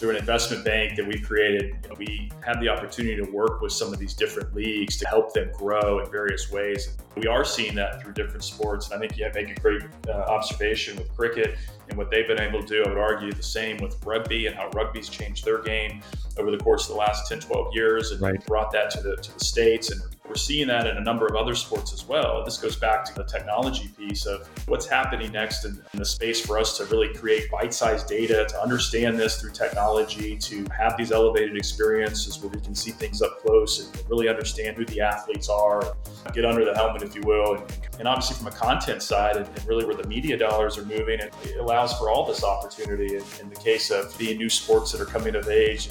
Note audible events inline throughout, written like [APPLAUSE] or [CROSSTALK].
through an investment bank that we've created, we have the opportunity to work with some of these different leagues to help them grow in various ways. We are seeing that through different sports. And I think you make a great uh, observation with cricket and what they've been able to do. I would argue the same with rugby and how rugby's changed their game over the course of the last 10, 12 years and right. brought that to the, to the States. And we're seeing that in a number of other sports as well. This goes back to the technology piece of what's happening next in, in the space for us to really create bite sized data, to understand this through technology, to have these elevated experiences where we can see things up close and really understand who the athletes are, get under the helmet, if you will. And, and obviously, from a content side and, and, really where the media dollars are moving, it, it allows for all this opportunity in, in the case of the new sports that are coming of age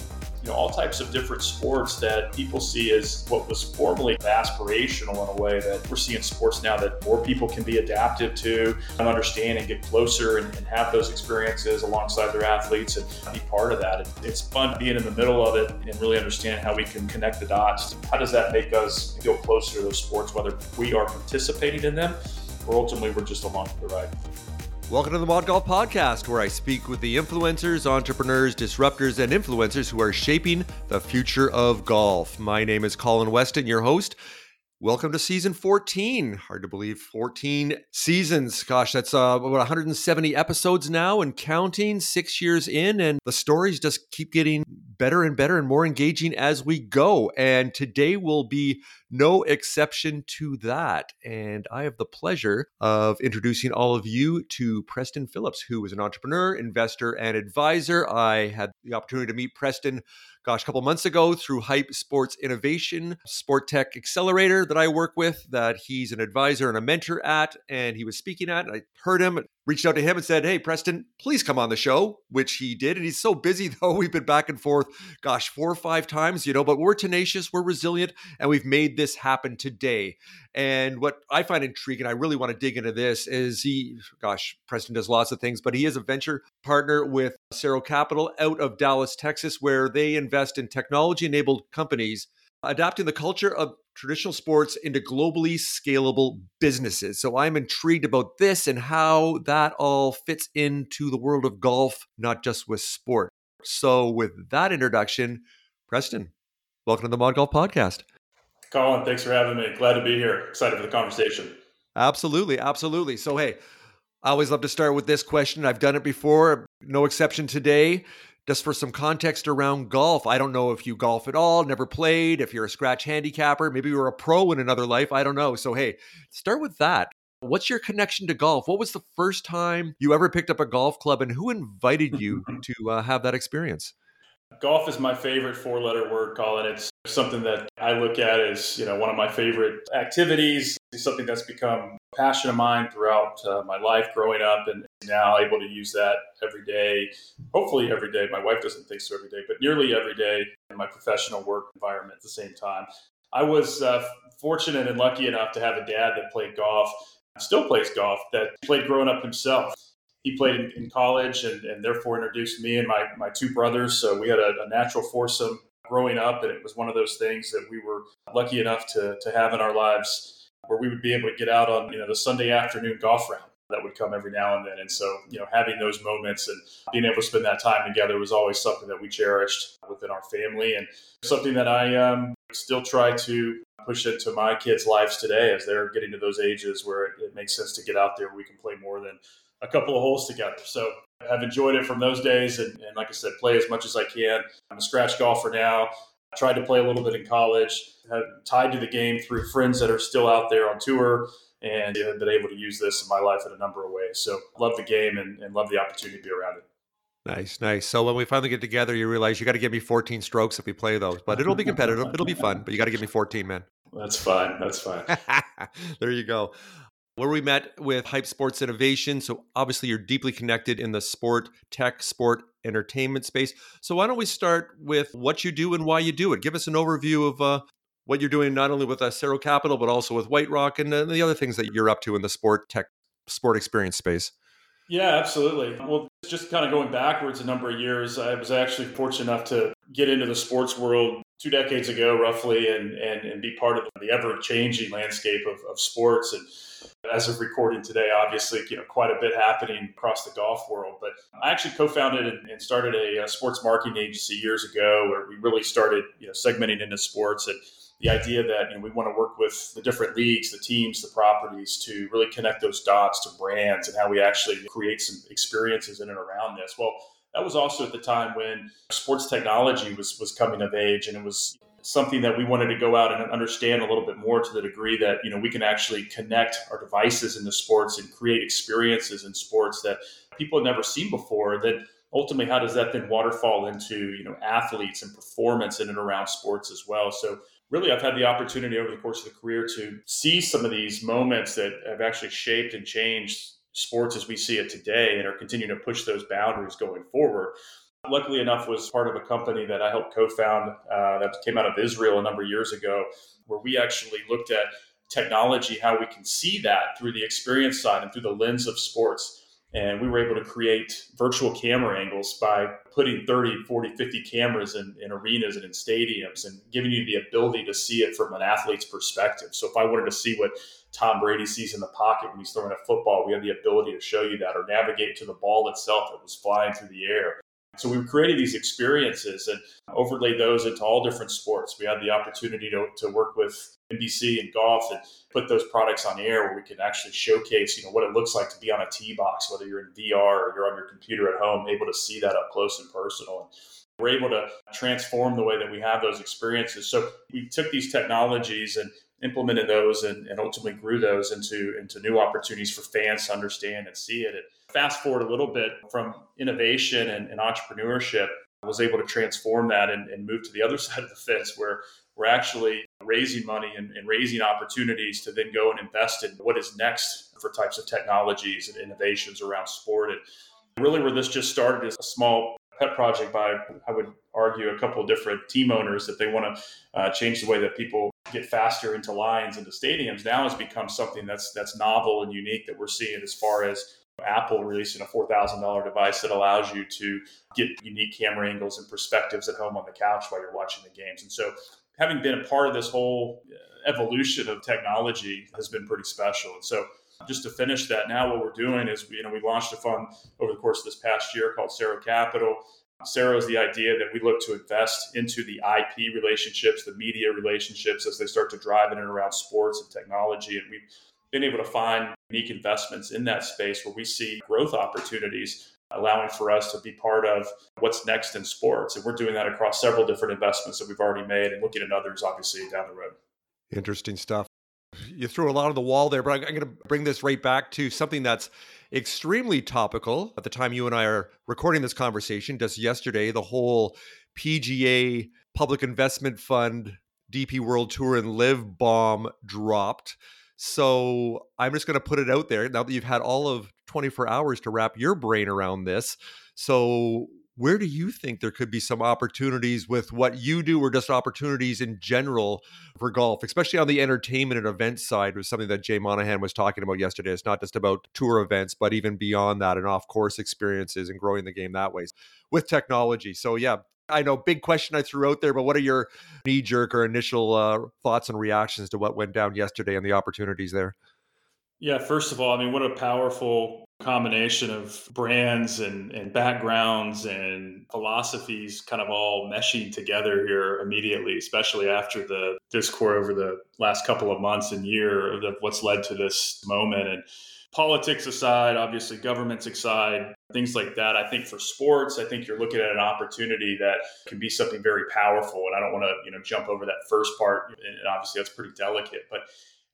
know, all types of different sports that people see as what was formerly aspirational in a way that we're seeing sports now that more people can be adaptive to and understand and get closer and, and have those experiences alongside their athletes and be part of that. It's fun being in the middle of it and really understand how we can connect the dots. How does that make us feel closer to those sports, whether we are participating in them or ultimately we're just along for the ride? Welcome to the Mod Golf Podcast, where I speak with the influencers, entrepreneurs, disruptors, and influencers who are shaping the future of golf. My name is Colin Weston, your host. Welcome to season 14. Hard to believe 14 seasons. Gosh, that's uh, about 170 episodes now and counting, six years in. And the stories just keep getting better and better and more engaging as we go. And today we'll be no exception to that. And I have the pleasure of introducing all of you to Preston Phillips, who is an entrepreneur, investor, and advisor. I had the opportunity to meet Preston gosh, a couple months ago through Hype Sports Innovation, Sport Tech Accelerator that I work with, that he's an advisor and a mentor at, and he was speaking at. I heard him, reached out to him and said, Hey, Preston, please come on the show, which he did. And he's so busy, [LAUGHS] though. We've been back and forth, gosh, four or five times, you know, but we're tenacious, we're resilient, and we've made this happen today. And what I find intriguing, I really want to dig into this, is he, gosh, Preston does lots of things, but he is a venture partner with Cerro Capital out of Dallas, Texas, where they invest in technology enabled companies adapting the culture of traditional sports into globally scalable businesses. So I'm intrigued about this and how that all fits into the world of golf, not just with sport. So, with that introduction, Preston, welcome to the Mod Golf Podcast. Colin, thanks for having me. Glad to be here. Excited for the conversation. Absolutely. Absolutely. So, hey, I always love to start with this question. I've done it before, no exception today. Just for some context around golf, I don't know if you golf at all, never played, if you're a scratch handicapper, maybe you were a pro in another life. I don't know. So, hey, start with that. What's your connection to golf? What was the first time you ever picked up a golf club and who invited you [LAUGHS] to uh, have that experience? Golf is my favorite four letter word, Colin. It's something that I look at as, you know, one of my favorite activities. It's something that's become a passion of mine throughout uh, my life growing up and now able to use that every day, hopefully every day. My wife doesn't think so every day, but nearly every day in my professional work environment at the same time. I was uh, fortunate and lucky enough to have a dad that played golf, still plays golf, that played growing up himself he played in, in college and, and, therefore introduced me and my, my two brothers. So we had a, a, natural foursome growing up. And it was one of those things that we were lucky enough to, to have in our lives where we would be able to get out on, you know, the Sunday afternoon golf round that would come every now and then. And so, you know, having those moments and being able to spend that time together was always something that we cherished within our family and something that I um, still try to push into my kids' lives today as they're getting to those ages where it, it makes sense to get out there. We can play more than a couple of holes together. So I've enjoyed it from those days. And, and, like I said, play as much as I can. I'm a scratch golfer now. I tried to play a little bit in college, tied to the game through friends that are still out there on tour and have been able to use this in my life in a number of ways. So love the game and, and love the opportunity to be around it. Nice, nice. So when we finally get together, you realize you got to give me 14 strokes if we play those, but it'll be competitive. It'll be fun, but you got to give me 14, man. That's fine. That's fine. [LAUGHS] there you go where we met with Hype Sports Innovation. So, obviously, you're deeply connected in the sport, tech, sport, entertainment space. So, why don't we start with what you do and why you do it? Give us an overview of uh, what you're doing, not only with uh, Capital, but also with White Rock and uh, the other things that you're up to in the sport, tech, sport experience space. Yeah, absolutely. Well, just kind of going backwards a number of years, I was actually fortunate enough to get into the sports world two decades ago, roughly, and, and, and be part of the ever changing landscape of, of sports. And as of recording today, obviously, you know, quite a bit happening across the golf world. But I actually co-founded and started a, a sports marketing agency years ago, where we really started, you know, segmenting into sports and the idea that you know, we want to work with the different leagues, the teams, the properties to really connect those dots to brands and how we actually create some experiences in and around this. Well, that was also at the time when sports technology was was coming of age, and it was something that we wanted to go out and understand a little bit more to the degree that you know we can actually connect our devices into sports and create experiences in sports that people had never seen before that ultimately how does that then waterfall into you know athletes and performance in and around sports as well? So really i've had the opportunity over the course of the career to see some of these moments that have actually shaped and changed sports as we see it today and are continuing to push those boundaries going forward. Luckily enough was part of a company that i helped co-found uh, that came out of israel a number of years ago where we actually looked at technology how we can see that through the experience side and through the lens of sports. And we were able to create virtual camera angles by putting 30 40 50 cameras in, in, arenas and in stadiums and giving you the ability to see it from an athlete's perspective. So if i wanted to see what tom brady sees in the pocket when he's throwing a football we have the ability to show you that or navigate to the ball itself that was flying through the air so we've created these experiences and overlaid those into all different sports. We had the opportunity to, to work with NBC and golf and put those products on air where we can actually showcase, you know, what it looks like to be on a tee box, whether you're in VR or you're on your computer at home, able to see that up close and personal. And we're able to transform the way that we have those experiences. So we took these technologies and implemented those and, and ultimately grew those into, into new opportunities for fans to understand and see it. And fast forward a little bit from innovation and, and entrepreneurship, I was able to transform that and, and, move to the other [LAUGHS] side of the fence where we're actually raising money and, and, raising opportunities to then go and invest in what is next for types of technologies and innovations around sport. And really, where this just started as a small pet project by, I would argue, a couple different team owners that they want to uh, change the way that people get faster into lines into stadiums. Now has become something that's that's novel and unique that we're seeing as far as Apple releasing a $4,000 device that allows you to get unique camera angles and perspectives at home on the couch while you're watching the games. And so, having been a part of this whole uh, evolution of technology has been pretty special. And so, just to finish that, now what we're doing is, you know, we launched a fund over the course of this past year called Cero Capital. Cero is the idea that we look to invest into the IP relationships, the media relationships as they start to drive in and around sports and technology. And we've been able to find unique investments in that space where we see growth opportunities allowing for us to be part of what's next in sports. And we're doing that across several different investments that we've already made and looking at others, obviously, down the road. Interesting stuff. You threw a lot on the wall there, but I'm going to bring this right back to something that's extremely topical at the time you and I are recording this conversation. Just yesterday, the whole PGA Public Investment Fund DP World Tour and LIV bomb dropped. So I'm just going to put it out there now that you've had all of 24 hours to wrap your brain around this. So, where do you think there could be some opportunities with what you do or just opportunities in general for golf, especially on the entertainment and event side was something that Jay Monahan was talking about yesterday. It's not just about tour events, but even beyond that and off course experiences and growing the game that way with technology. So yeah, I know, big question I threw out there, but what are your knee jerk or initial uh, thoughts and reactions to what went down yesterday and the opportunities there? Yeah, first of all, I mean, what a powerful combination of brands and, and backgrounds and philosophies kind of all meshing together here immediately, especially after the discord over the last couple of months and year of what's led to this moment. And politics aside, obviously governments aside, things like that. I think for sports, I think you're looking at an opportunity that can be something very powerful. And I don't want to, you know, jump over that first part. And obviously that's pretty delicate. But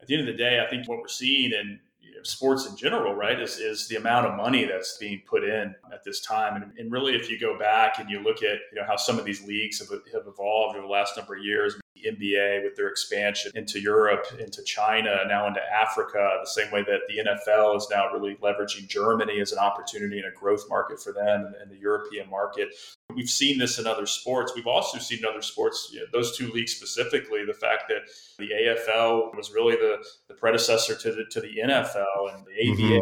at the end of the day, I think what we're seeing in sports in general, right, is, is the amount of money that's being put in at this time. And, and really, if you go back and you look at, you know, how some of these leagues have, have evolved over the last number of years, NBA with their expansion into Europe, into China, now into Africa, the same way that the NFL is now really leveraging Germany as an opportunity and a growth market for them and, the European market. We've seen this in other sports. We've also seen in other sports, you know, those two leagues specifically, the fact that the AFL was really the, the predecessor to the, to the NFL and the ABA. Mm-hmm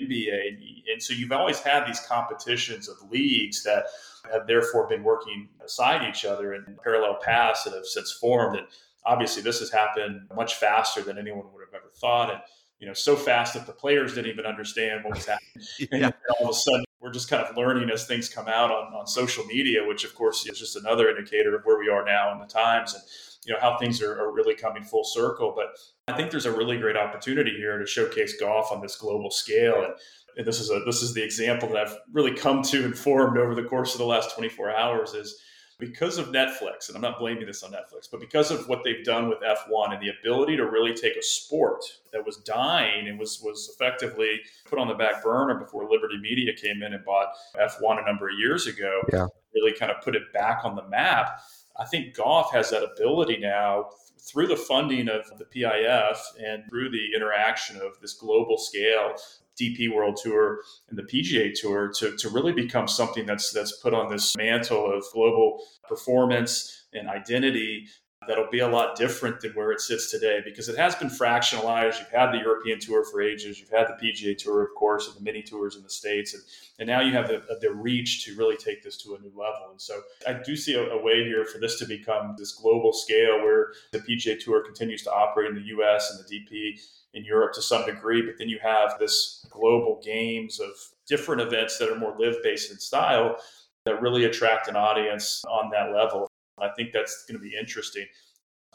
NBA. And so you've always had these competitions of leagues that have therefore been working beside each other in parallel paths that have since formed. And obviously, this has happened much faster than anyone would have ever thought. And you know, so fast that the players didn't even understand what was [LAUGHS] happening. yeah. And all of a sudden, we're just kind of learning as things come out on, on social media, which of course is just another indicator of where we are now in the times and you know how things are, are really coming full circle. But I think there's a really great opportunity here to showcase golf on this global scale. And, and this is a this is the example that I've really come to and formed over the course of the last 24 hours is because of Netflix, and I'm not blaming this on Netflix, but because of what they've done with F1 and the ability to really take a sport that was dying and was was effectively put on the back burner before Liberty Media came in and bought F1 a number of years ago, yeah. really kind of put it back on the map. I think golf has that ability now through the funding of the PIF and through the interaction of this global scale DP World Tour and the PGA Tour to, to really become something that's that's put on this mantle of global performance and identity that'll be a lot different than where it sits today because it has been fractionalized. You've had the European Tour for ages, you've had the PGA Tour, of course, and the mini tours in the States, and, and now you have the, the reach to really take this to a new level. And so I do see a, a way here for this to become this global scale where the PGA Tour continues to operate in the US and the DP in Europe to some degree, but then you have this global games of different events that are more live based in style that really attract an audience on that level. I think that's going to be interesting.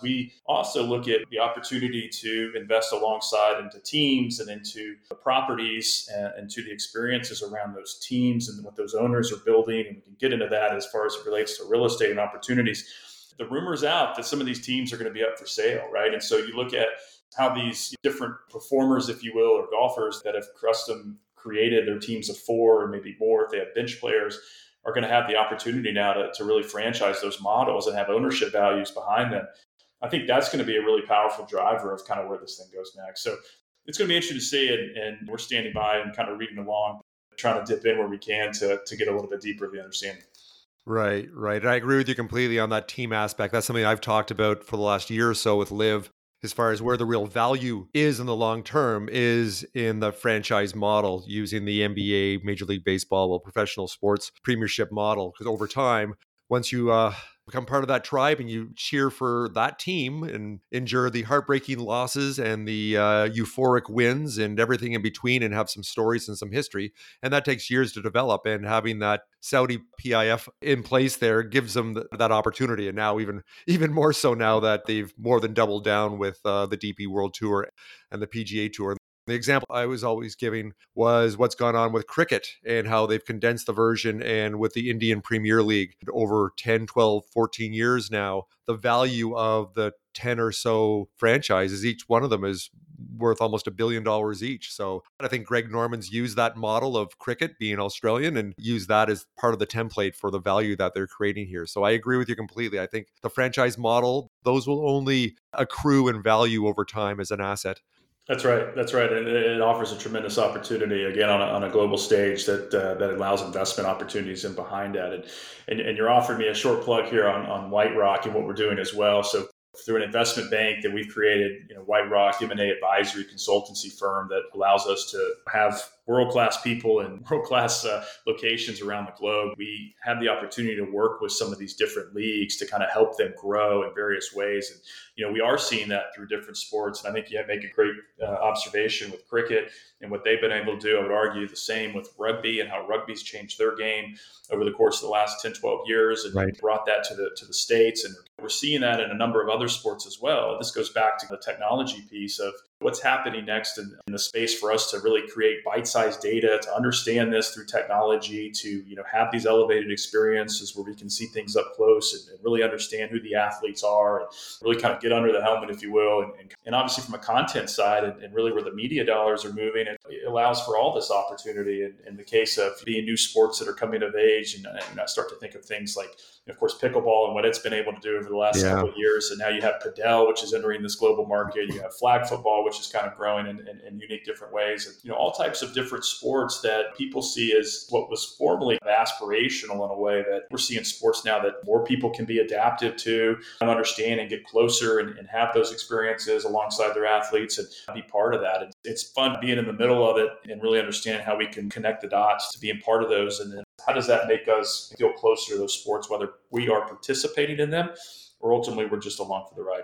We also look at the opportunity to invest alongside into teams and into the properties and, and, to the experiences around those teams and what those owners are building. And we can get into that as far as it relates to real estate and opportunities. The rumor's out that some of these teams are going to be up for sale, right? And so you look at how these different performers, if you will, or golfers that have custom created their teams of four or maybe more if they have bench players are going to have the opportunity now to, to really franchise those models and have ownership values behind them. I think that's going to be a really powerful driver of kind of where this thing goes next. So it's going to be interesting to see, and, and we're standing by and kind of reading along, trying to dip in where we can to, to get a little bit deeper of the understanding. Right, right. And I agree with you completely on that team aspect. That's something I've talked about for the last year or so with LIV as far as where the real value is in the long term is in the franchise model using the NBA, Major League Baseball, well, professional sports premiership model. Because over time, once you uh, become part of that tribe and you cheer for that team and endure the heartbreaking losses and the uh, euphoric wins and everything in between and have some stories and some history. And that takes years to develop. And having that Saudi PIF in place there gives them th- that opportunity. And now even [LAUGHS] even more so now that they've more than doubled down with uh, the DP World Tour and the PGA Tour. The example I was always giving was what's gone on with cricket and how they've condensed the version and with the Indian Premier League over 10, 12, 14 years now, the value of the 10 or so franchises, each one of them is worth almost a billion dollars each. So I think Greg Norman's used that model of cricket being Australian and use that as part of the template for the value that they're creating here. So I agree with you completely. I think the franchise model, those will only accrue in value over time as an asset. That's right. That's right, and it offers a tremendous opportunity again on a, on a global stage that uh, that allows investment opportunities in behind that. And, and, and you're offering me a short plug here on on White Rock and what we're doing as well. So through an investment bank that we've created, you know, White Rock M&A advisory consultancy firm that allows us to have world class people and [LAUGHS] world class uh, locations around the globe. We have the opportunity to work with some of these different leagues to kind of help them grow in various ways. And, you know, we are seeing that through different sports. And I think you make a great uh, observation with cricket and what they've been able to do. I would argue the same with rugby and how rugby's changed their game over the course of the last 10, 12 years and right. brought that to the, to the States. And we're seeing that in a number of other sports as well. This goes back to the technology piece of what's happening next in, in, the space for us to really create bite-sized data to understand this through technology to you know have these elevated experiences where we can see things up close and, and really understand who the athletes are and really kind of get under the helmet if you will and, and, and obviously from a content side and, and, really where the media dollars are moving it, allows for all this opportunity in, in, the case of being new sports that are coming of age and, and i start to think of things like of course pickleball and what it's been able to do over the last yeah. couple of years and now you have padel which is entering this global market you have flag football which is kind of growing in, in, in, unique different ways. And, you know, all types of different sports that people see as what was formerly aspirational in a way that we're seeing sports now that more people can be adaptive to and understand and get closer and, and have those experiences alongside their athletes and be part of that. And it's fun being in the middle middle of it and really understand how we can connect the dots to being part of those. And then how does that make us feel closer to those sports, whether we are participating in them or ultimately we're just along for the ride.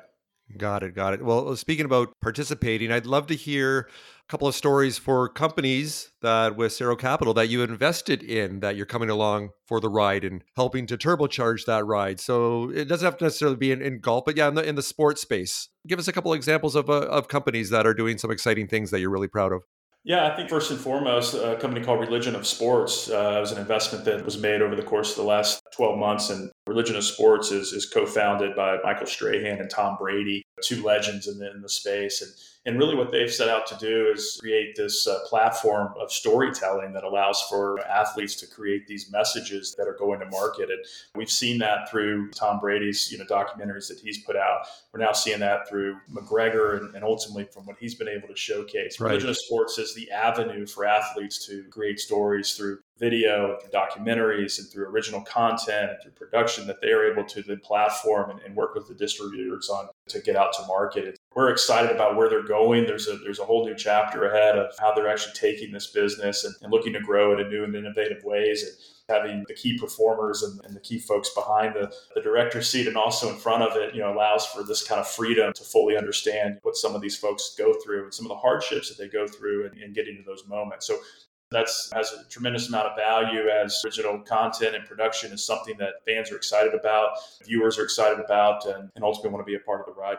Got it. Got it. Well, speaking about participating, I'd love to hear a couple of stories for companies that with Cerro Capital that you invested in that you're coming along for the ride and helping to turbocharge that ride. So it doesn't have to necessarily be in, in golf, but yeah, in the in the sports space. Give us a couple of examples of uh, of companies that are doing some exciting things that you're really proud of. Yeah, I think first and foremost, a company called Religion of Sports uh, was an investment that was made over the course of the last 12 months. And Religion of Sports is, is co founded by Michael Strahan and Tom Brady, two legends in the, in the space. And and really, what they've set out to do is create this uh, platform of storytelling that allows for athletes to create these messages that are going to market. And we've seen that through Tom Brady's you know documentaries that he's put out. We're now seeing that through McGregor and, and ultimately from what he's been able to showcase. Right. Religion of sports is the avenue for athletes to create stories through video and through documentaries and through original content and through production that they are able to then platform and, and, work with the distributors on to get out to market. we're excited about where they're going. There's a there's a whole new chapter ahead of how they're actually taking this business and, and looking to grow it in new and innovative ways. And having the key performers and, and, the key folks behind the, the director's seat and also in front of it, you know, allows for this kind of freedom to fully understand what some of these folks go through and some of the hardships that they go through and, in getting to those moments. So that's has a tremendous amount of value as original content and production is something that fans are excited about, viewers are excited about, and, and ultimately want to be a part of the ride.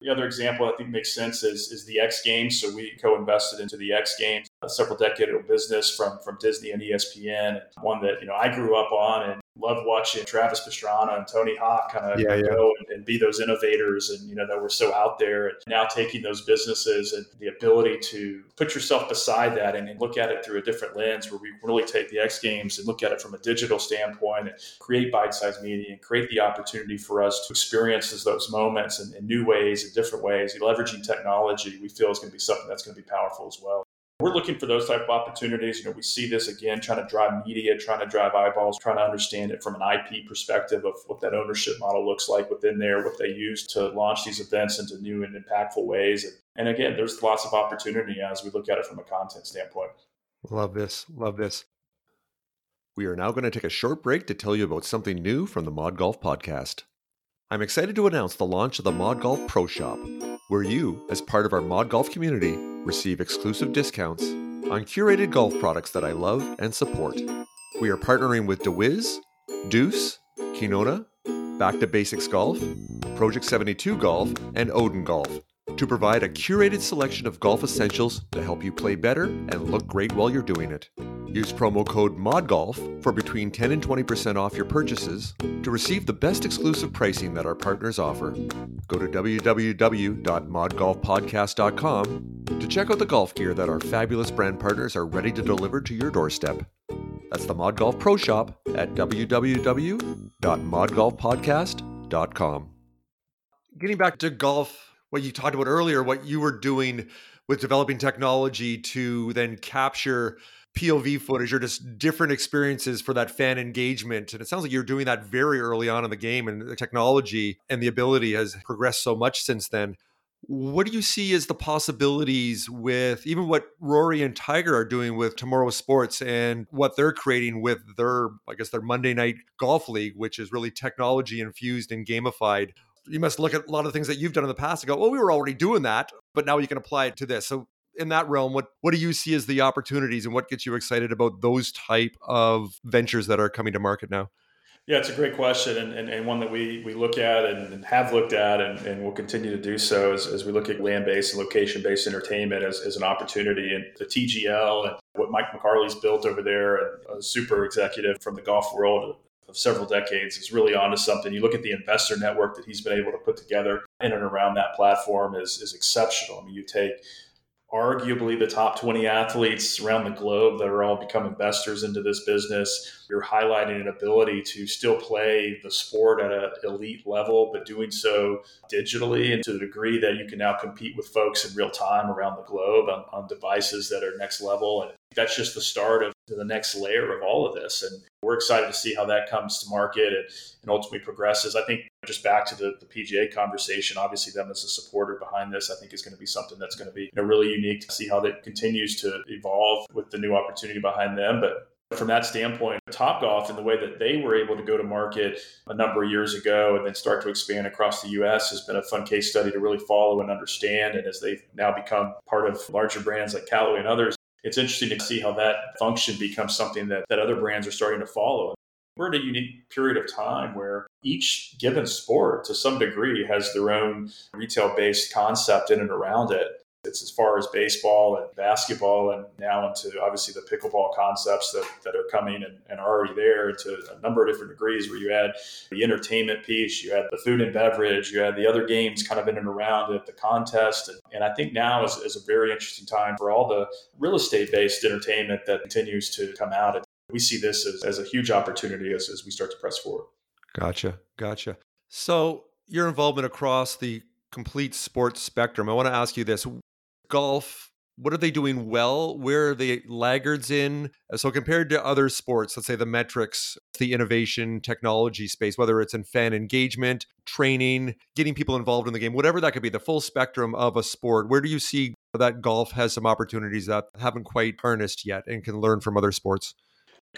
The other example I think makes sense is, is the X Games. So we co-invested into the X Games, a several decade old business from from Disney and ESPN, one that you know I grew up on and loved watching Travis Pastrana and Tony Hawk kind of yeah, yeah. go and, and, be those innovators and you know that were so out there and now taking those businesses and the ability to put yourself beside that and, and, look at it through a different lens where we really take the X Games and look at it from a digital standpoint and create bite-sized media and create the opportunity for us to experience those moments in, in new ways and different ways leveraging technology we feel is going to be something that's going to be powerful as well we're looking for those type of opportunities. You know, we see this again, trying to drive media, trying to drive eyeballs, trying to understand it from an IP perspective of what that ownership model looks like within there, what they use to launch these events into new and impactful ways. And, and again, there's lots of opportunity as we look at it from a content standpoint. Love this. Love this. We are now going to take a short break to tell you about something new from the Mod Golf Podcast. I'm excited to announce the launch of the Mod Golf Pro Shop, where you, as part of our Mod Golf community, receive exclusive discounts on curated golf products that I love and support. We are partnering with DeWiz, Deuce, Kinona, Back to Basics Golf, Project 72 Golf, and Odin Golf to provide a curated selection of golf essentials to help you play better and look great while you're doing it. Use promo code MODGOLF for between 10 and 20% off your purchases to receive the best exclusive pricing that our partners offer. Go to www.modgolfpodcast.com to check out the golf gear that our fabulous brand partners are ready to deliver to your doorstep. That's the Mod Golf Pro Shop at www.modgolfpodcast.com. Getting back to golf, what you talked about earlier, what you were doing with developing technology to then capture POV footage or just different experiences for that fan engagement. And it sounds like you're doing that very early on in the game, and the technology and the ability has progressed so much since then. What do you see as the possibilities with even what Rory and Tiger are doing with Tomorrow Sports and what they're creating with their, I guess, their Monday Night Golf League, which is really technology infused and gamified? You must look at a lot of things that you've done in the past and go, well, we were already doing that, but now you can apply it to this. So in that realm, what what do you see as the opportunities and what gets you excited about those type of ventures that are coming to market now? Yeah, it's a great question and, and, and one that we, we look at and, and have looked at and, and will continue to do so as, as we look at land based and location based entertainment as, as an opportunity. And the TGL and what Mike McCarley's built over there, and a super executive from the golf world of several decades, is really onto something. You look at the investor network that he's been able to put together in and around that platform is, is exceptional. I mean, you take arguably the top 20 athletes around the globe that are all become investors into this business. You're highlighting an ability to still play the sport at an elite level, but doing so digitally and to the degree that you can now compete with folks in real time around the globe on, on devices that are next level. And that's just the start of the next layer of all of this. And we're excited to see how that comes to market and, and ultimately progresses. I think just back to the, the PGA conversation, obviously them as a supporter behind this, I think is going to be something that's going to be you know, really unique to see how that continues to evolve with the new opportunity behind them. But from that standpoint, Top Golf and the way that they were able to go to market a number of years ago and then start to expand across the US has been a fun case study to really follow and understand. And as they've now become part of larger brands like Callaway and others, it's interesting to see how that function becomes something that, that other brands are starting to follow. We're in a unique period of time where each given sport, to some degree, has their own retail based concept in and around it. It's as far as baseball and basketball, and now into obviously the pickleball concepts that, that are coming and, and are already there to a number of different degrees. Where you had the entertainment piece, you had the food and beverage, you had the other games kind of in and around it, the contest. And, and I think now is, is a very interesting time for all the real estate based entertainment that continues to come out. And we see this as, as a huge opportunity as, as we start to press forward. Gotcha. Gotcha. So, your involvement across the complete sports spectrum, I want to ask you this golf what are they doing well? Where are they laggards in? Uh, so compared to other sports let's say the metrics the innovation technology space whether it's in fan engagement training getting people involved in the game whatever that could be the full spectrum of a sport where do you see that golf has some opportunities that haven't quite harnessed yet and can learn from other sports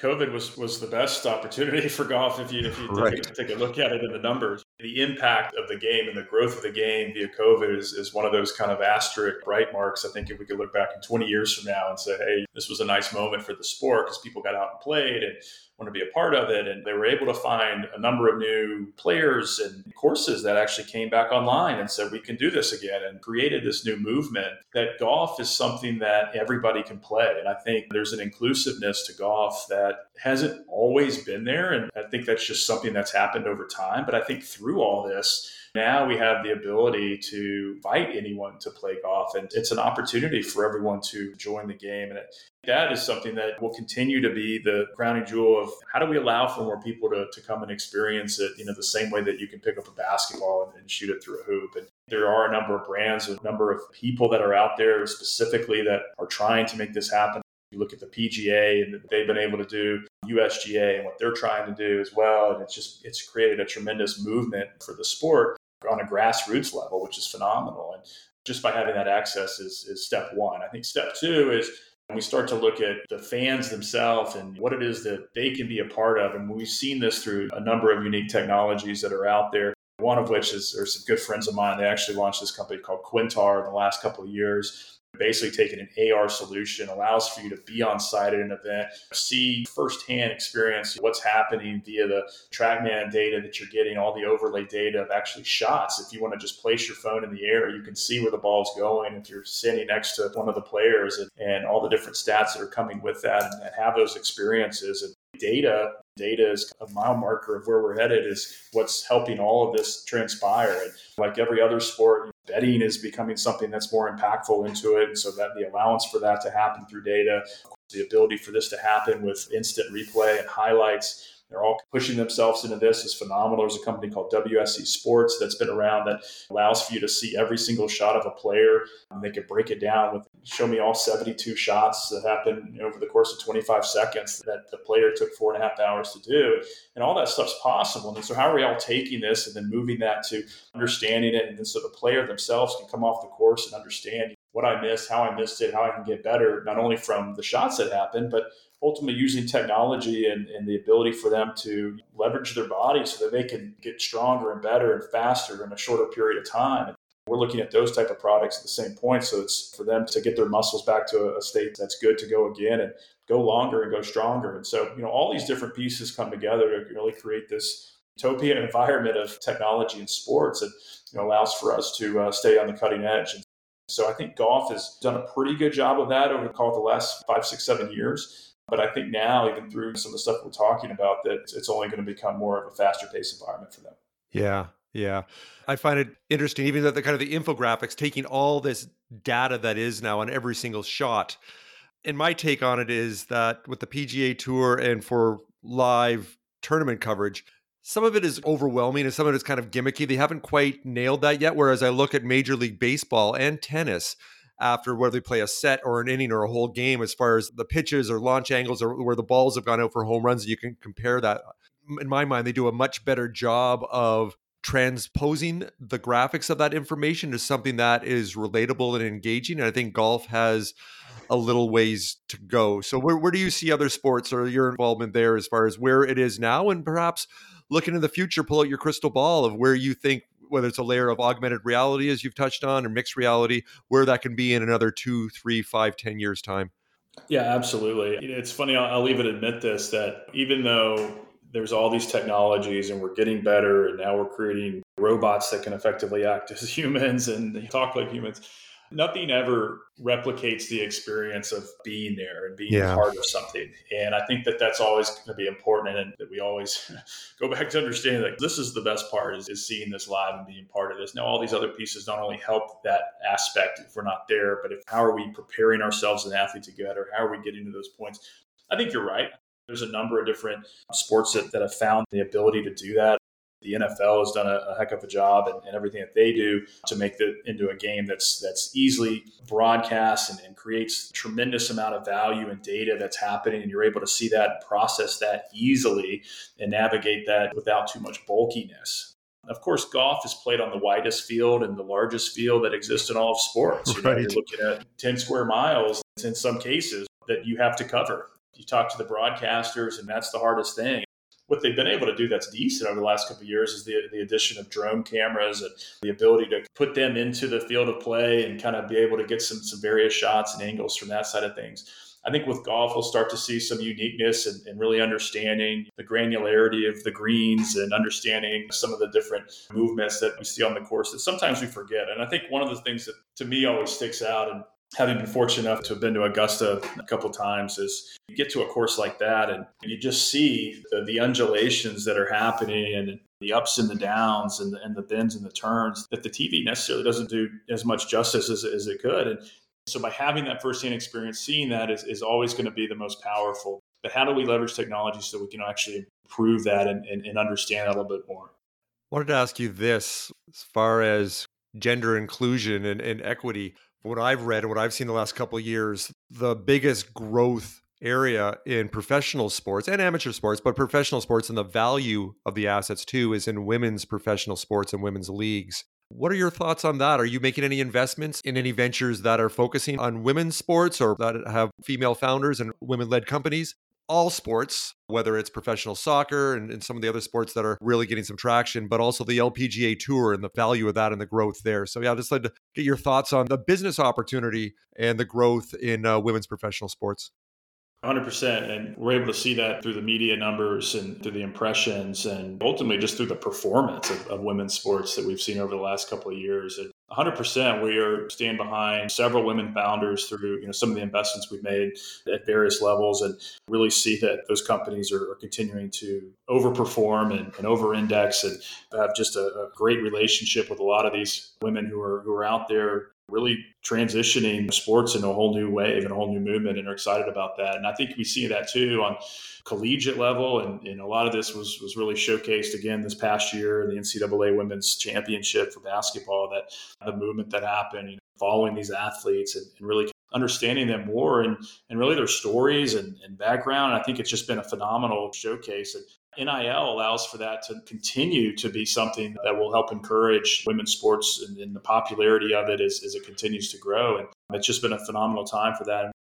COVID was was the best opportunity [LAUGHS] for golf if you if you right. take, take, a look at it in the numbers. The impact of the game and the growth of the game via COVID is, is one of those kind of asterisk bright marks. I think if we could look back in 20 years from now and say, hey, this was a nice moment for the sport because people got out and played and want to be a part of it. And they were able to find a number of new players and courses that actually came back online and said, we can do this again and created this new movement that golf is something that everybody can play. And I think there's an inclusiveness to golf that hasn't always been there. And I think that's just something that's happened over time. But I think through all this, now we have the ability to invite anyone to play golf, and it's an opportunity for everyone to join the game. And that is something that will continue to be the crowning jewel of how do we allow for more people to, to come and experience it, you know, the same way that you can pick up a basketball and, and shoot it through a hoop. And there are a number of brands, a number of people that are out there specifically that are trying to make this happen. You look at the PGA and they've been able to do USGA and what they're trying to do as well. And it's just, it's created a tremendous movement for the sport on a grassroots level, which is phenomenal. And just by having that access is, is step one. I think step two is when we start to look at the fans themselves and what it is that they can be a part of. And we've seen this through a number of unique technologies that are out there. One of which is, there's some good friends of mine. They actually launched this company called Quintar in the last couple of years basically taking an AR solution allows for you to be on site at an event, see firsthand experience what's happening via the TrackMan data that you're getting, all the overlay data of actually shots. If you want to just place your phone in the air, you can see where the ball's going. If you're sitting next to one of the players and, and all the different stats that are coming with that and, and have those experiences. And data data is a mile marker of where we're headed is what's helping all of this transpire and like every other sport betting is becoming something that's more impactful into it. So that the allowance for that to happen through data, the ability for this to happen with instant replay and highlights they're all pushing themselves into this is phenomenal. There's a company called WSC Sports that's been around that allows for you to see every single shot of a player. And they can break it down with show me all 72 shots that happened over the course of 25 seconds that the player took four and a half hours to do. And all that stuff's possible. And so how are we all taking this and then moving that to understanding it? And then so the player themselves can come off the course and understand what I missed, how I missed it, how I can get better, not only from the shots that happened, but ultimately using technology and, and the ability for them to leverage their body so that they can get stronger and better and faster in a shorter period of time. We're looking at those type of products at the same point. So it's for them to get their muscles back to a state that's good to go again and go longer and go stronger. And so, you know, all these different pieces come together to really create this utopian environment of technology and sports that you know, allows for us to uh, stay on the cutting edge. And so I think golf has done a pretty good job of that over call it the last five, six, seven years. But I think now, even through some of the stuff we're talking about, that it's only going to become more of a faster paced environment for them. Yeah. Yeah. I find it interesting, even that the kind of the infographics taking all this data that is now on every single shot. And my take on it is that with the PGA Tour and for live tournament coverage, some of it is overwhelming and some of it is kind of gimmicky. They haven't quite nailed that yet. Whereas I look at Major League Baseball and tennis, after whether they play a set or an inning or a whole game as far as the pitches or launch angles or where the balls have gone out for home runs. You can compare that. In my mind, they do a much better job of transposing the graphics of that information to something that is relatable and engaging. And I think golf has a little ways to go. So where, where do you see other sports or your involvement there as far as where it is now and perhaps looking in the future, pull out your crystal ball of where you think whether it's a layer of augmented reality as you've touched on or mixed reality, where that can be in another two, three, five, ten years time. Yeah, absolutely. It's funny. I'll, I'll even admit this that even though there's all these technologies and we're getting better and now we're creating robots that can effectively act [LAUGHS] as humans and talk like humans nothing ever replicates the experience of being there and being yeah. part of something. And I think that that's always going to be important and that we always [LAUGHS] go back to understanding that this is the best part is, is seeing this live and being part of this. Now, all these other pieces not only help that aspect if we're not there, but if how are we preparing ourselves as an athlete to get or How are we getting to those points? I think you're right. There's a number of different sports that, that have found the ability to do that. The NFL has done a, a heck of a job and, and, everything that they do to make it into a game that's that's easily broadcast and, and, creates tremendous amount of value and data that's happening, and you're able to see that and process that easily and navigate that without too much bulkiness. Of course, golf is played on the widest field and the largest field that exists in all of sports. You know, right. You're looking at 10 square miles in some cases that you have to cover. You talk to the broadcasters, and that's the hardest thing what they've been able to do that's decent over the last couple of years is the, the addition of drone cameras and the ability to put them into the field of play and kind of be able to get some, some various shots and angles from that side of things. I think with golf, we'll start to see some uniqueness and, and, really understanding the granularity of the greens and understanding some of the different movements that we see on the course that sometimes we forget. And I think one of the things that to me always sticks out and having been fortunate enough to have been to Augusta a couple times is you get to a course like that and you just see the, the undulations that are happening and the ups and the downs and the, and the bends and the turns that the TV necessarily doesn't do as much justice as, as it could. And so by having that firsthand experience, seeing that is, is always going to be the most powerful. But how do we leverage technology so we can actually improve that and, and, and understand that a little bit more? I wanted to ask you this as far as gender inclusion and, and equity what I've read and what I've seen the last couple years, the biggest growth area in professional sports and amateur sports, but professional sports and the value of the assets too is in women's professional sports and women's leagues. What are your thoughts on that? Are you making any investments in any ventures that are focusing on women's sports or that have female founders and women led companies? All sports, whether it's professional soccer and, and, some of the other sports that are really getting some traction, but also the LPGA Tour and the value of that and the growth there. So, yeah, I'd just like to get your thoughts on the business opportunity and the growth in uh, women's professional sports. 100%. And we're able to see that through the media numbers and through the impressions and ultimately just through the performance of, of women's sports that we've seen over the last couple of years. And 100% we are stand behind several women founders through you know some of the investments we've made at various levels and really see that those companies are, are continuing to overperform and, and over index and have just a, a great relationship with a lot of these women who are who are out there really transitioning sports in a whole new wave and a whole new movement and are excited about that. And I think we see that too on collegiate level. And, and a lot of this was, was really showcased again this past year in the NCAA women's championship for basketball, that the movement that happened, you know, following these athletes and, and, really understanding them more and, and really their stories and, and background. I think it's just been a phenomenal showcase. And NIL allows for that to continue to be something that will help encourage women's sports and, and the popularity of it as, as it continues to grow. And it's just been a phenomenal time for that.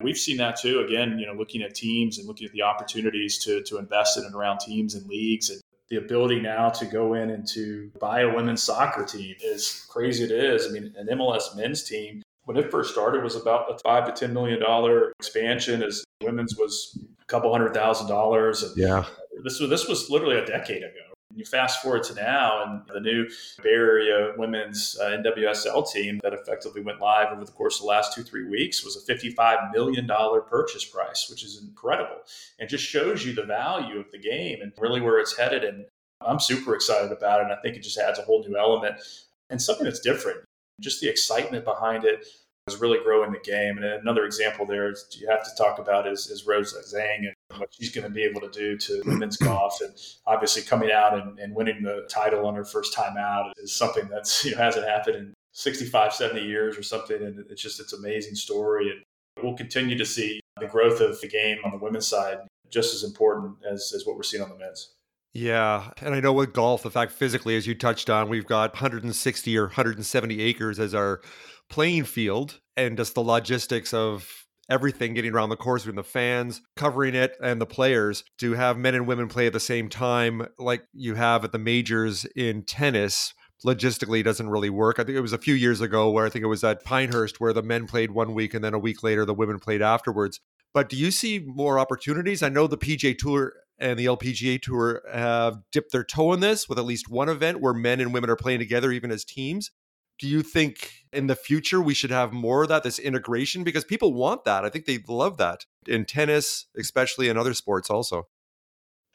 We've seen that too. Again, you know, looking at teams and looking at the opportunities to to invest in and around teams and leagues and the ability now to go in and to buy a women's soccer team is crazy it is. I mean, an MLS men's team when it first started was about a five to ten million dollar expansion as women's was a couple hundred thousand dollars. And yeah. This was this was literally a decade ago. You fast forward to now, and the new Bay Area women's uh, NWSL team that effectively went live over the course of the last two, three weeks was a $55 million purchase price, which is incredible. And just shows you the value of the game and really where it's headed. And I'm super excited about it. And I think it just adds a whole new element and something that's different. Just the excitement behind it, is really growing the game. And another example there is you have to talk about is, is Rose Zhang and what she's going to be able to do to women's golf. And obviously coming out and, and, winning the title on her first time out is something that's you know, hasn't happened in 65, 70 years or something. And it's just, it's amazing story. And we'll continue to see the growth of the game on the women's side just as important as, as what we're seeing on the men's. Yeah. And I know with golf, the fact physically, as you touched on, we've got 160 or 170 acres as our playing field and just the logistics of everything getting around the course between the fans covering it and the players to have men and women play at the same time like you have at the majors in tennis logistically doesn't really work. I think it was a few years ago where I think it was at Pinehurst where the men played one week and then a week later the women played afterwards. But do you see more opportunities? I know the PGA Tour and the LPGA Tour have dipped their toe in this with at least one event where men and women are playing together, even as teams. Do you think in the future we should have more of that, this integration? Because people want that. I think they love that in tennis, especially in other sports also.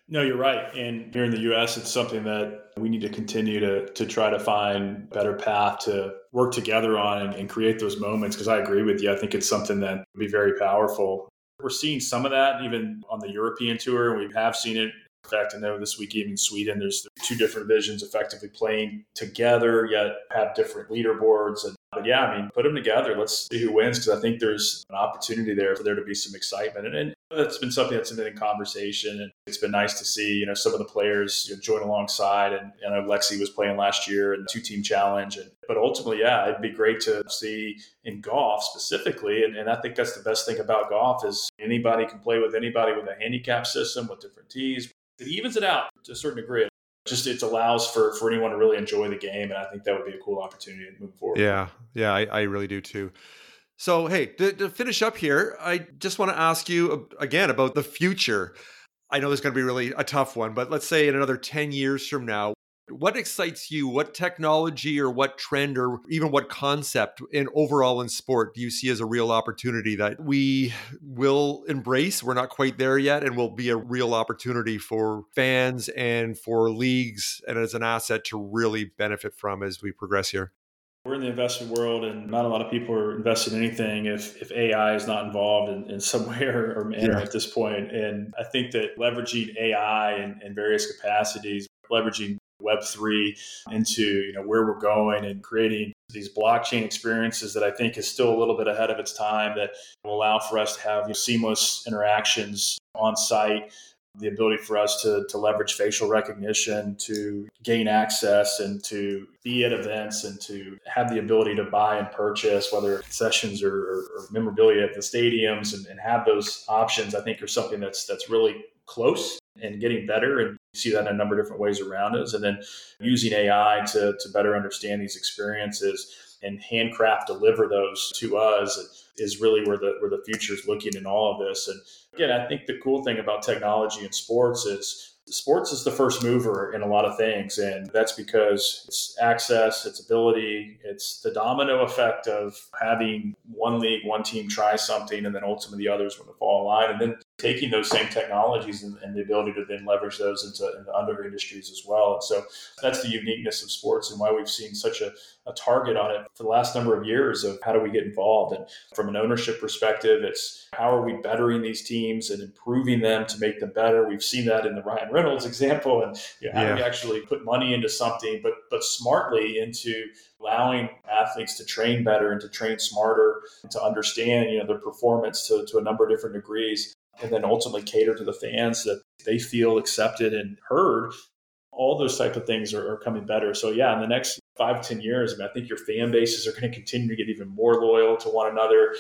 No, you're right. And here in the US, it's something that we need to continue to, to try to find better path to work together on and, and create those moments. Because I agree with you. I think it's something that would be very powerful. We're seeing some of that even on the European tour. And we have seen it. In fact, I know this week, even Sweden, there's two different visions effectively playing together, yet have different leaderboards. And but yeah, I mean, put them together. Let's see who wins because I think there's an opportunity there for there to be some excitement. And, and that's been something that's been in conversation. And it's been nice to see, you know, some of the players you know, join alongside. And, and I know Lexi was playing last year in two team challenge. And, but ultimately, yeah, it'd be great to see in golf specifically. And, and I think that's the best thing about golf is anybody can play with anybody with a handicap system with different tees. It evens it out to a certain degree just it allows for for anyone to really enjoy the game and i think that would be a cool opportunity to move forward. Yeah. Yeah i, I really do too. So hey to, to finish up here i just want to ask you again about the future. I know this is going to be really a tough one but let's say in another 10 years from now what excites you? What technology or what trend or even what concept in overall in sport do you see as a real opportunity that we will embrace? We're not quite there yet and will be a real opportunity for fans and for leagues and as an asset to really benefit from as we progress here. We're in the investment world, and not a lot of people are investing in anything if, if AI is not involved in, in some [LAUGHS] way or, or manner yeah. at this point. And I think that leveraging AI in, in various capacities, leveraging Web3 into you know where we're going and creating these blockchain experiences that I think is still a little bit ahead of its time that will allow for us to have seamless interactions on site the ability for us to, to leverage facial recognition to gain access and to be at events and to have the ability to buy and purchase whether concessions or, or, or memorabilia at the stadiums and, and have those options i think are something that's that's really close and getting better. And you see that in a number of different ways around us. And then using AI to, to better understand these experiences and handcraft deliver those to us is really where the where the future is looking in all of this. And again, I think the cool thing about technology in sports is sports is the first mover in a lot of things and that's because it's access it's ability it's the domino effect of having one league one team try something and then ultimately the others want to fall in line and then taking those same technologies and, and, the ability to then leverage those into, into other industries as well. And so that's the uniqueness of sports and why we've seen such a, a target on it for the last number of years of how do we get involved. And from an ownership perspective, it's how are we bettering these teams and improving them to make them better. We've seen that in the Ryan Reynolds example, and you know, how yeah. do we actually put money into something, but but smartly into allowing athletes to train better and to train smarter, to understand you know their performance to, to a number of different degrees and then ultimately cater to the fans that they feel accepted and heard all those type of things are, are, coming better. So yeah in the next five ten years I, mean, I think your fan bases are going to continue to get even more loyal to one another.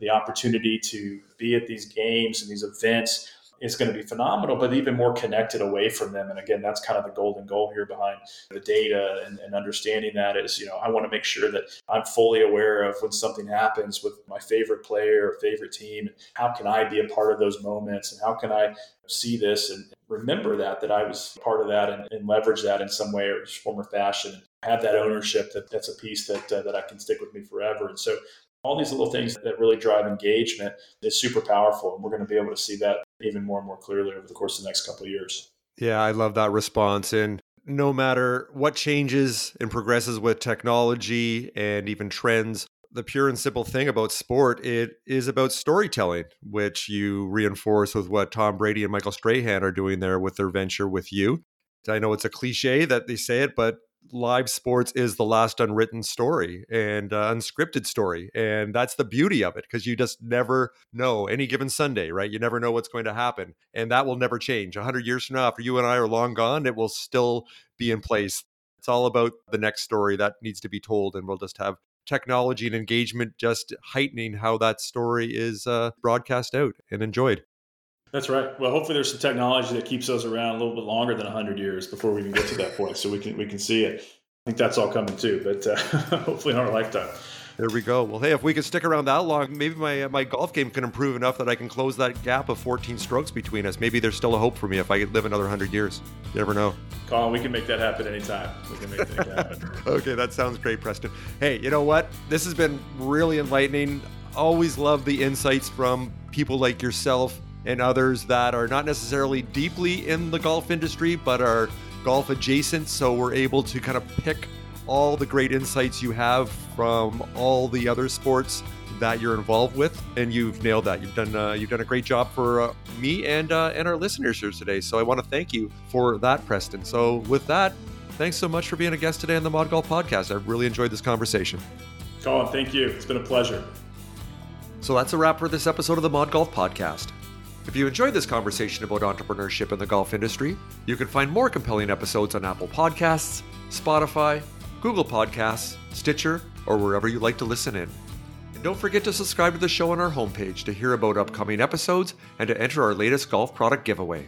The opportunity to be at these games and these events is going to be phenomenal, but even more connected away from them. And again, that's kind of the golden goal here behind the data and, and understanding that is, you know, I want to make sure that I'm fully aware of when something happens with my favorite player or favorite team. How can I be a part of those moments and how can I see this and remember that, that I was part of that and, and leverage that in some way or form or fashion have that ownership that that's a piece that uh, that I can stick with me forever. And so all these little things that really drive engagement is super powerful. And we're going to be able to see that even more and more clearly over the course of the next couple of years. Yeah, I love that response. And no matter what changes and progresses with technology and even trends, the pure and simple thing about sport it is about storytelling which you reinforce with what tom brady and michael strahan are doing there with their venture with you i know it's a cliche that they say it but live sports is the last unwritten story and uh, unscripted story and that's the beauty of it because you just never know any given sunday right? You never know what's going to happen and that will never change. 100 years from now after you and i are long gone it will still be in place. It's all about the next story that needs to be told and we'll just have technology and engagement just heightening how that story is uh, broadcast out and enjoyed that's right. Well, hopefully there's some technology that keeps us around a little bit longer than 100 years before we even get to that point, so we can we can see it. I think that's all coming too, but uh, [LAUGHS] hopefully in our lifetime. There we go. Well, hey, if we can stick around that long, maybe my uh, my golf game can improve enough that I can close that gap of 14 strokes between us. Maybe there's still a hope for me if I could live another 100 years. You never know. Colin, we can make that happen anytime. We can make that happen. [LAUGHS] okay, that sounds great, Preston. Hey, you know what? This has been really enlightening. Always love the insights from people like yourself and others that are not necessarily deeply in the golf industry, but are golf adjacent. So we're able to kind of pick all the great insights you have from all the other sports that you're involved with, and you've nailed that. You've done uh, you've done a great job for uh, me and uh, and our listeners here today. So I want to thank you for that, Preston. So with that, thanks so much for being a guest today on the Mod Golf Podcast. I really enjoyed this conversation. Colin, thank you. It's been a pleasure. So that's a wrap for this episode of the Mod Golf Podcast. If you enjoyed this conversation about entrepreneurship in the golf industry, you can find more compelling episodes on Apple Podcasts, Spotify, Google Podcasts, Stitcher, or wherever you like to listen in. And don't forget to subscribe to the show on our homepage to hear about upcoming episodes and to enter our latest golf product giveaway.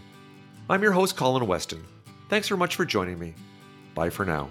I'm your host, Colin Weston. Thanks very much for joining me. Bye for now.